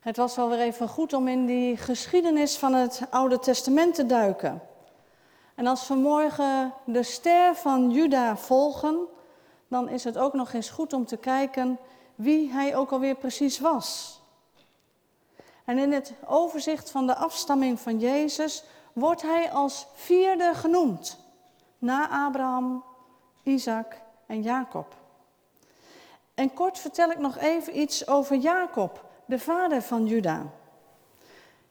Het was wel weer even goed om in die geschiedenis van het Oude Testament te duiken. En als we morgen de ster van Juda volgen, dan is het ook nog eens goed om te kijken wie hij ook alweer precies was. En in het overzicht van de afstamming van Jezus wordt hij als vierde genoemd, na Abraham, Isaac en Jacob. En kort vertel ik nog even iets over Jacob, de vader van Juda.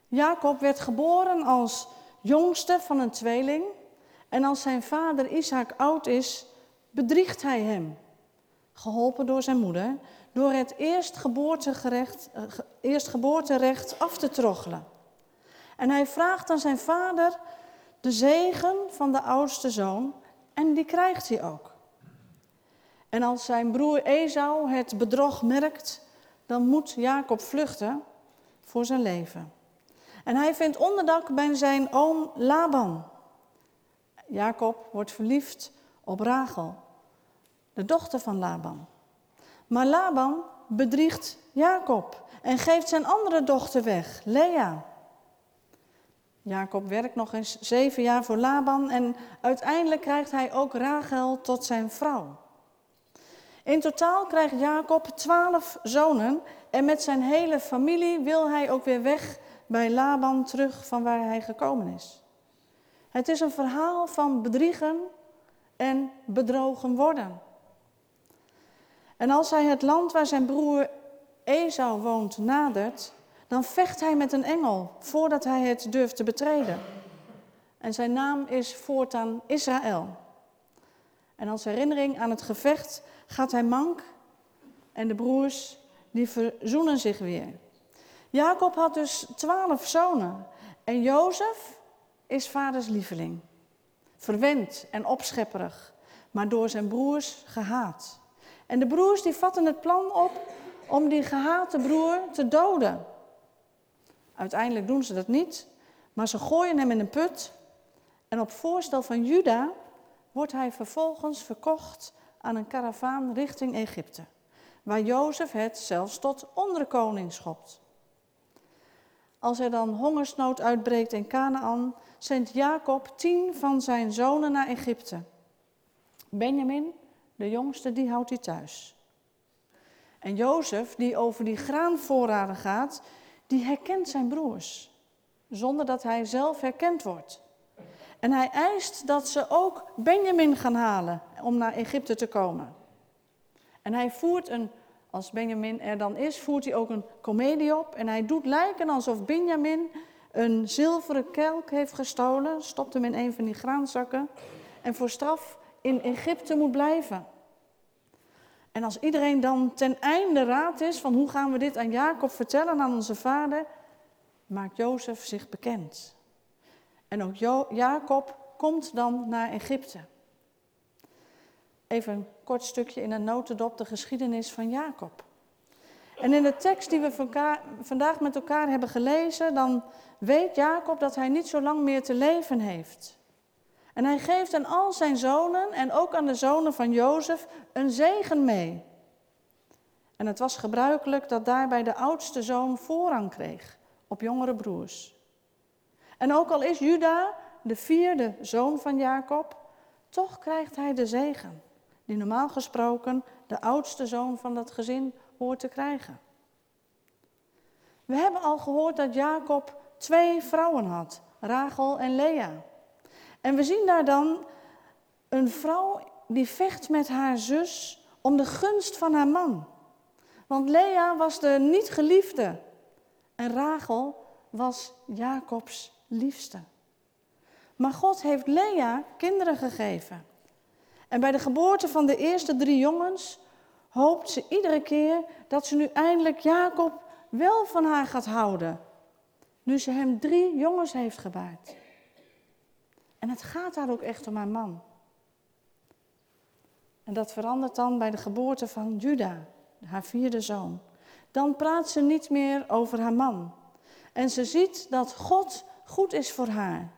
Jacob werd geboren als jongste van een tweeling en als zijn vader Isaac oud is, bedriegt hij hem, geholpen door zijn moeder, door het eerstgeboorterecht, eh, eerstgeboorterecht af te troggelen. En hij vraagt aan zijn vader de zegen van de oudste zoon en die krijgt hij ook. En als zijn broer Esau het bedrog merkt, dan moet Jacob vluchten voor zijn leven. En hij vindt onderdak bij zijn oom Laban. Jacob wordt verliefd op Rachel, de dochter van Laban. Maar Laban bedriegt Jacob en geeft zijn andere dochter weg, Lea. Jacob werkt nog eens zeven jaar voor Laban en uiteindelijk krijgt hij ook Rachel tot zijn vrouw. In totaal krijgt Jacob twaalf zonen en met zijn hele familie wil hij ook weer weg bij Laban terug van waar hij gekomen is. Het is een verhaal van bedriegen en bedrogen worden. En als hij het land waar zijn broer Esau woont nadert, dan vecht hij met een engel voordat hij het durft te betreden. En zijn naam is voortaan Israël. En als herinnering aan het gevecht gaat hij mank en de broers die verzoenen zich weer. Jacob had dus twaalf zonen en Jozef is vaders lieveling. Verwend en opschepperig, maar door zijn broers gehaat. En de broers die vatten het plan op om die gehate broer te doden. Uiteindelijk doen ze dat niet, maar ze gooien hem in een put. En op voorstel van Juda wordt hij vervolgens verkocht aan een karavaan richting Egypte, waar Jozef het zelfs tot onderkoning schopt. Als er dan hongersnood uitbreekt in Canaan, zendt Jacob tien van zijn zonen naar Egypte. Benjamin, de jongste, die houdt hij thuis. En Jozef, die over die graanvoorraden gaat, die herkent zijn broers, zonder dat hij zelf herkend wordt. En hij eist dat ze ook Benjamin gaan halen om naar Egypte te komen. En hij voert een, als Benjamin er dan is, voert hij ook een komedie op. En hij doet lijken alsof Benjamin een zilveren kelk heeft gestolen, stopt hem in een van die graanzakken en voor straf in Egypte moet blijven. En als iedereen dan ten einde raad is van hoe gaan we dit aan Jacob vertellen, aan onze vader, maakt Jozef zich bekend. En ook Jacob komt dan naar Egypte. Even een kort stukje in een notendop de geschiedenis van Jacob. En in de tekst die we vandaag met elkaar hebben gelezen, dan weet Jacob dat hij niet zo lang meer te leven heeft. En hij geeft aan al zijn zonen en ook aan de zonen van Jozef een zegen mee. En het was gebruikelijk dat daarbij de oudste zoon voorrang kreeg op jongere broers. En ook al is Juda de vierde zoon van Jacob, toch krijgt hij de zegen, die normaal gesproken de oudste zoon van dat gezin hoort te krijgen. We hebben al gehoord dat Jacob twee vrouwen had, Rachel en Lea. En we zien daar dan een vrouw die vecht met haar zus om de gunst van haar man. Want Lea was de niet geliefde en Rachel was Jacobs liefste. Maar God heeft Lea kinderen gegeven. En bij de geboorte van de eerste drie jongens hoopt ze iedere keer dat ze nu eindelijk Jacob wel van haar gaat houden. Nu ze hem drie jongens heeft gebaard. En het gaat daar ook echt om haar man. En dat verandert dan bij de geboorte van Juda, haar vierde zoon. Dan praat ze niet meer over haar man. En ze ziet dat God goed is voor haar.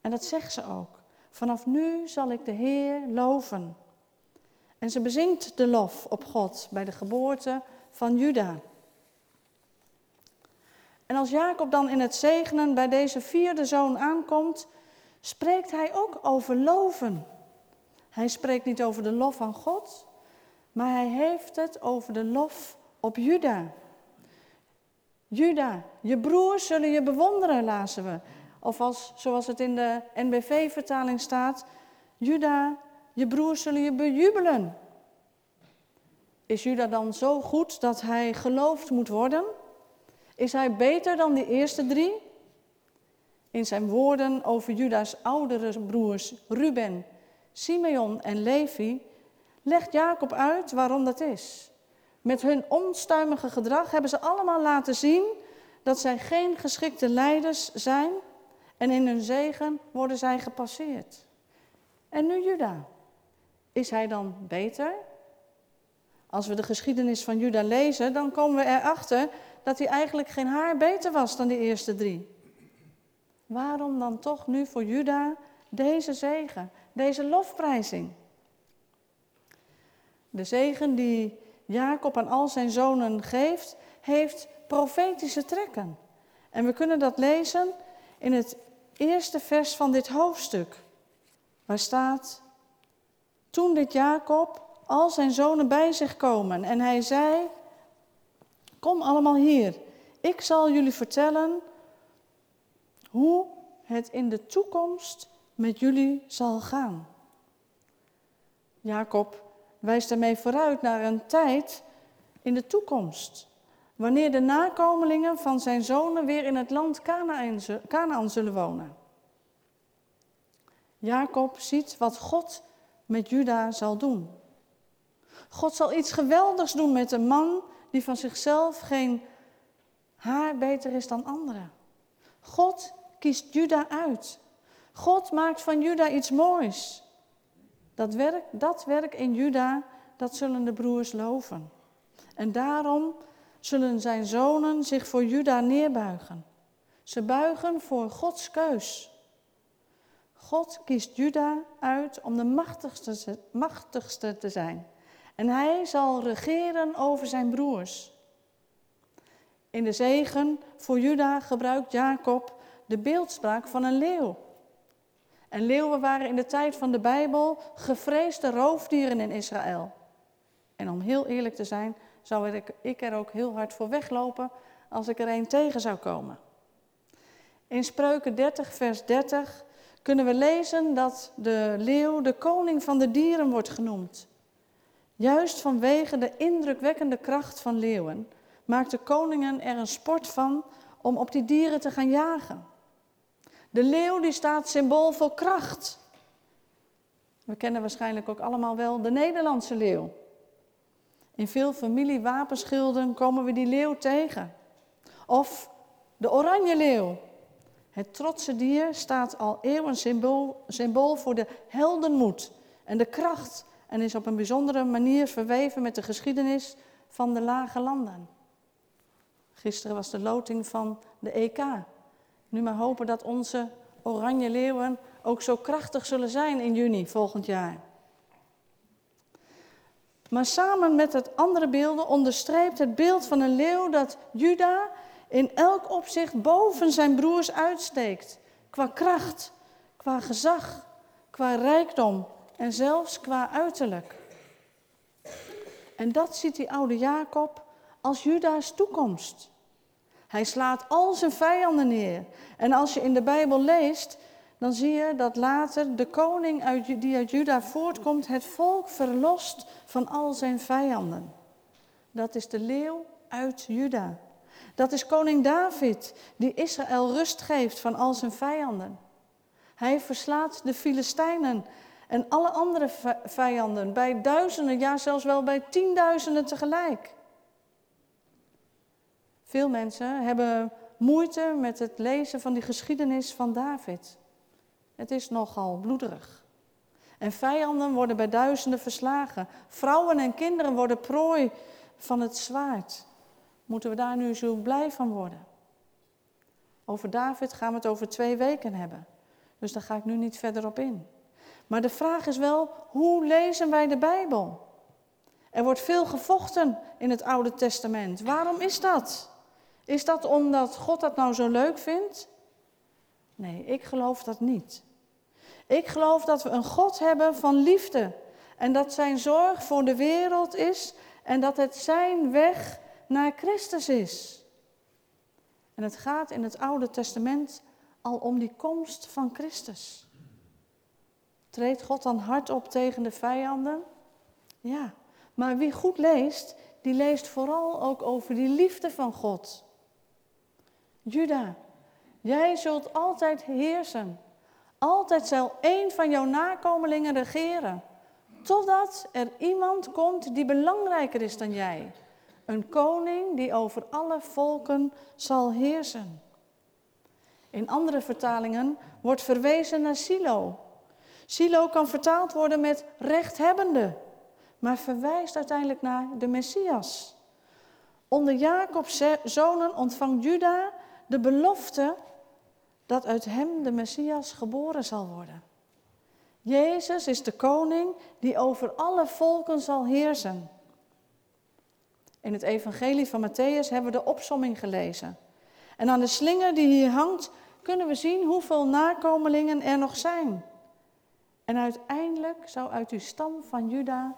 En dat zegt ze ook. Vanaf nu zal ik de Heer loven. En ze bezingt de lof op God bij de geboorte van Juda. En als Jacob dan in het zegenen bij deze vierde zoon aankomt, spreekt hij ook over loven. Hij spreekt niet over de lof van God, maar hij heeft het over de lof op Juda. Juda, je broers zullen je bewonderen, lazen we. Of als, zoals het in de NBV-vertaling staat, Juda, je broers zullen je bejubelen. Is Juda dan zo goed dat hij geloofd moet worden? Is hij beter dan die eerste drie? In zijn woorden over Juda's oudere broers Ruben, Simeon en Levi legt Jacob uit waarom dat is. Met hun onstuimige gedrag hebben ze allemaal laten zien dat zij geen geschikte leiders zijn en in hun zegen worden zij gepasseerd. En nu Juda. Is hij dan beter? Als we de geschiedenis van Juda lezen, dan komen we erachter dat hij eigenlijk geen haar beter was dan de eerste drie. Waarom dan toch nu voor Juda deze zegen, deze lofprijzing? De zegen die Jacob aan al zijn zonen geeft, heeft profetische trekken. En we kunnen dat lezen in het eerste vers van dit hoofdstuk, waar staat: Toen dit Jacob al zijn zonen bij zich komen en hij zei: Kom allemaal hier, ik zal jullie vertellen hoe het in de toekomst met jullie zal gaan. Jacob wijst daarmee vooruit naar een tijd in de toekomst. Wanneer de nakomelingen van zijn zonen weer in het land Canaan zullen wonen. Jacob ziet wat God met Juda zal doen. God zal iets geweldigs doen met een man die van zichzelf geen haar beter is dan anderen. God kiest Juda uit. God maakt van Juda iets moois. Dat werk, dat werk in Juda, dat zullen de broers loven. En daarom zullen zijn zonen zich voor Juda neerbuigen. Ze buigen voor Gods keus. God kiest Juda uit om de machtigste, machtigste te zijn. En hij zal regeren over zijn broers. In de zegen voor Juda gebruikt Jacob de beeldspraak van een leeuw. En leeuwen waren in de tijd van de Bijbel gevreesde roofdieren in Israël. En om heel eerlijk te zijn, zou ik er ook heel hard voor weglopen als ik er een tegen zou komen. In Spreuken 30, vers 30 kunnen we lezen dat de leeuw de koning van de dieren wordt genoemd. Juist vanwege de indrukwekkende kracht van leeuwen maakten koningen er een sport van om op die dieren te gaan jagen. De leeuw die staat symbool voor kracht. We kennen waarschijnlijk ook allemaal wel de Nederlandse leeuw. In veel familiewapenschilden komen we die leeuw tegen. Of de oranje leeuw. Het trotse dier staat al eeuwen symbool, symbool voor de heldenmoed en de kracht en is op een bijzondere manier verweven met de geschiedenis van de lage landen. Gisteren was de loting van de EK. Nu maar hopen dat onze oranje leeuwen ook zo krachtig zullen zijn in juni volgend jaar. Maar samen met het andere beelden onderstreept het beeld van een leeuw dat Juda in elk opzicht boven zijn broers uitsteekt. Qua kracht, qua gezag, qua rijkdom en zelfs qua uiterlijk. En dat ziet die oude Jacob als Juda's toekomst. Hij slaat al zijn vijanden neer. En als je in de Bijbel leest, dan zie je dat later de koning uit, die uit Juda voortkomt, het volk verlost van al zijn vijanden. Dat is de leeuw uit Juda. Dat is koning David, die Israël rust geeft van al zijn vijanden. Hij verslaat de Filistijnen en alle andere vijanden bij duizenden, ja zelfs wel bij tienduizenden tegelijk. Veel mensen hebben moeite met het lezen van die geschiedenis van David. Het is nogal bloederig. En vijanden worden bij duizenden verslagen. Vrouwen en kinderen worden prooi van het zwaard. Moeten we daar nu zo blij van worden? Over David gaan we het over twee weken hebben. Dus daar ga ik nu niet verder op in. Maar de vraag is wel, hoe lezen wij de Bijbel? Er wordt veel gevochten in het Oude Testament. Waarom is dat? Is dat omdat God dat nou zo leuk vindt? Nee, ik geloof dat niet. Ik geloof dat we een God hebben van liefde en dat Zijn zorg voor de wereld is en dat het Zijn weg naar Christus is. En het gaat in het Oude Testament al om die komst van Christus. Treedt God dan hard op tegen de vijanden? Ja, maar wie goed leest, die leest vooral ook over die liefde van God. Juda, jij zult altijd heersen. Altijd zal één van jouw nakomelingen regeren. Totdat er iemand komt die belangrijker is dan jij. Een koning die over alle volken zal heersen. In andere vertalingen wordt verwezen naar Silo. Silo kan vertaald worden met rechthebbende, maar verwijst uiteindelijk naar de Messias. Onder Jacob's zonen ontvangt Juda de belofte dat uit hem de Messias geboren zal worden. Jezus is de koning die over alle volken zal heersen. In het evangelie van Matthäus hebben we de opsomming gelezen. En aan de slinger die hier hangt kunnen we zien hoeveel nakomelingen er nog zijn. En uiteindelijk zou uit uw stam van Juda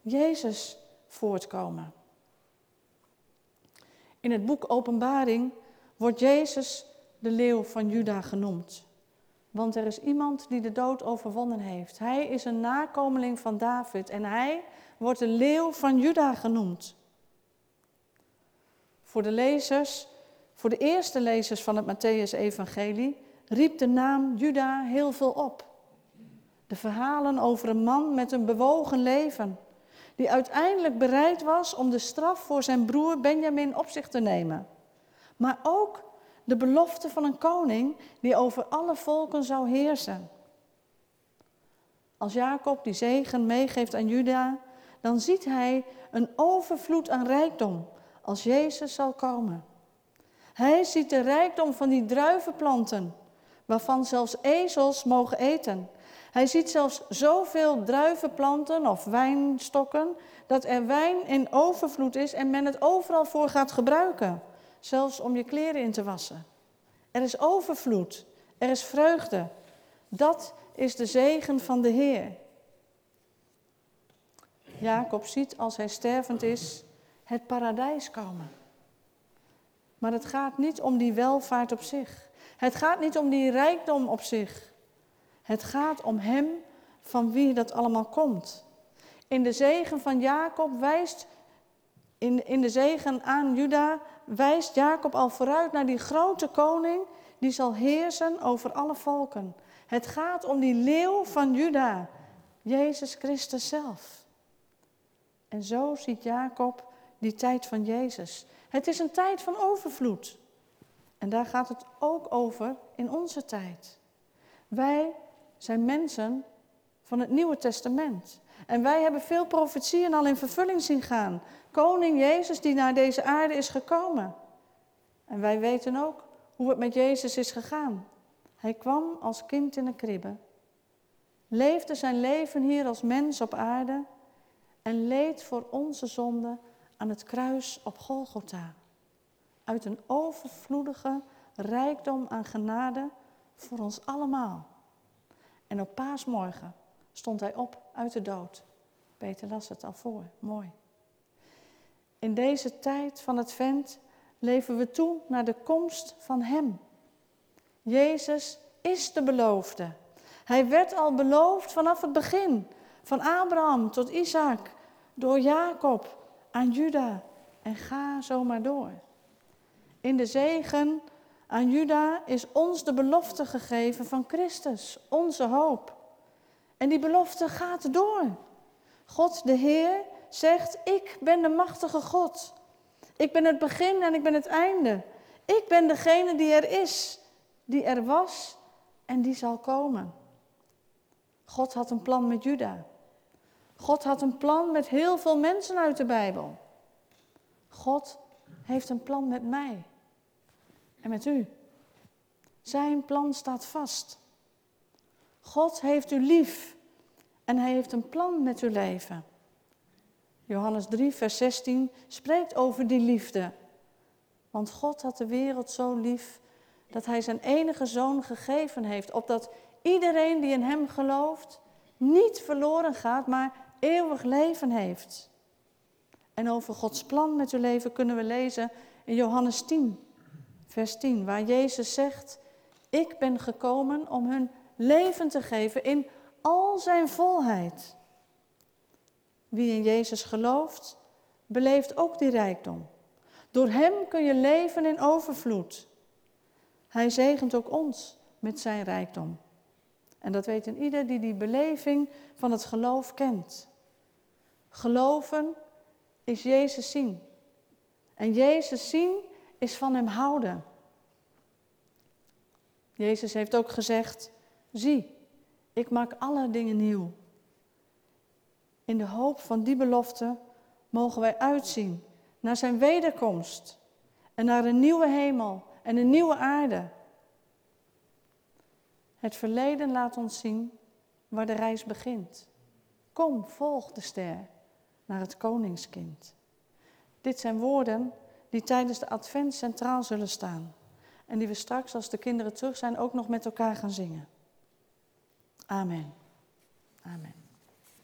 Jezus voortkomen. In het boek Openbaring wordt Jezus de leeuw van Juda genoemd. Want er is iemand die de dood overwonnen heeft. Hij is een nakomeling van David en hij wordt de leeuw van Juda genoemd. Voor de lezers, voor de eerste lezers van het Matthäus-evangelie, riep de naam Juda heel veel op. De verhalen over een man met een bewogen leven, die uiteindelijk bereid was om de straf voor zijn broer Benjamin op zich te nemen. Maar ook de belofte van een koning die over alle volken zou heersen. Als Jacob die zegen meegeeft aan Juda, dan ziet hij een overvloed aan rijkdom als Jezus zal komen. Hij ziet de rijkdom van die druivenplanten, waarvan zelfs ezels mogen eten. Hij ziet zelfs zoveel druivenplanten of wijnstokken dat er wijn in overvloed is en men het overal voor gaat gebruiken zelfs om je kleren in te wassen. Er is overvloed, er is vreugde. Dat is de zegen van de Heer. Jacob ziet als hij stervend is het paradijs komen. Maar het gaat niet om die welvaart op zich. Het gaat niet om die rijkdom op zich. Het gaat om Hem van wie dat allemaal komt. In de zegen van Jacob wijst, in, in de zegen aan Juda wijst Jacob al vooruit naar die grote koning die zal heersen over alle volken. Het gaat om die leeuw van Juda, Jezus Christus zelf. En zo ziet Jacob die tijd van Jezus. Het is een tijd van overvloed. En daar gaat het ook over in onze tijd. Wij zijn mensen van het Nieuwe Testament. En wij hebben veel profetieën al in vervulling zien gaan. Koning Jezus die naar deze aarde is gekomen. En wij weten ook hoe het met Jezus is gegaan. Hij kwam als kind in een kribbe, leefde zijn leven hier als mens op aarde en leed voor onze zonde aan het kruis op Golgotha. Uit een overvloedige rijkdom aan genade voor ons allemaal. En op paasmorgen stond hij op uit de dood. Peter las het al voor, mooi. In deze tijd van het vent leven we toe naar de komst van Hem. Jezus is de beloofde. Hij werd al beloofd vanaf het begin, van Abraham tot Isaac, door Jacob aan Juda en ga zo maar door. In de zegen aan Juda is ons de belofte gegeven van Christus, onze hoop. En die belofte gaat door. God de Heer zegt, ik ben de machtige God. Ik ben het begin en ik ben het einde. Ik ben degene die er is, die er was en die zal komen. God had een plan met Juda. God had een plan met heel veel mensen uit de Bijbel. God heeft een plan met mij en met u. Zijn plan staat vast. God heeft u lief en hij heeft een plan met uw leven. Johannes 3, vers 16 spreekt over die liefde. Want God had de wereld zo lief dat Hij zijn enige zoon gegeven heeft, opdat iedereen die in Hem gelooft niet verloren gaat, maar eeuwig leven heeft. En over Gods plan met uw leven kunnen we lezen in Johannes 10, vers 10, waar Jezus zegt, ik ben gekomen om hun leven te geven in al zijn volheid. Wie in Jezus gelooft, beleeft ook die rijkdom. Door Hem kun je leven in overvloed. Hij zegent ook ons met zijn rijkdom. En dat weet een ieder die die beleving van het geloof kent. Geloven is Jezus zien. En Jezus zien is van Hem houden. Jezus heeft ook gezegd, zie, ik maak alle dingen nieuw. In de hoop van die belofte mogen wij uitzien naar Zijn wederkomst en naar een nieuwe hemel en een nieuwe aarde. Het verleden laat ons zien waar de reis begint. Kom, volg de ster naar het koningskind. Dit zijn woorden die tijdens de advent centraal zullen staan. En die we straks, als de kinderen terug zijn, ook nog met elkaar gaan zingen. Amen. Amen.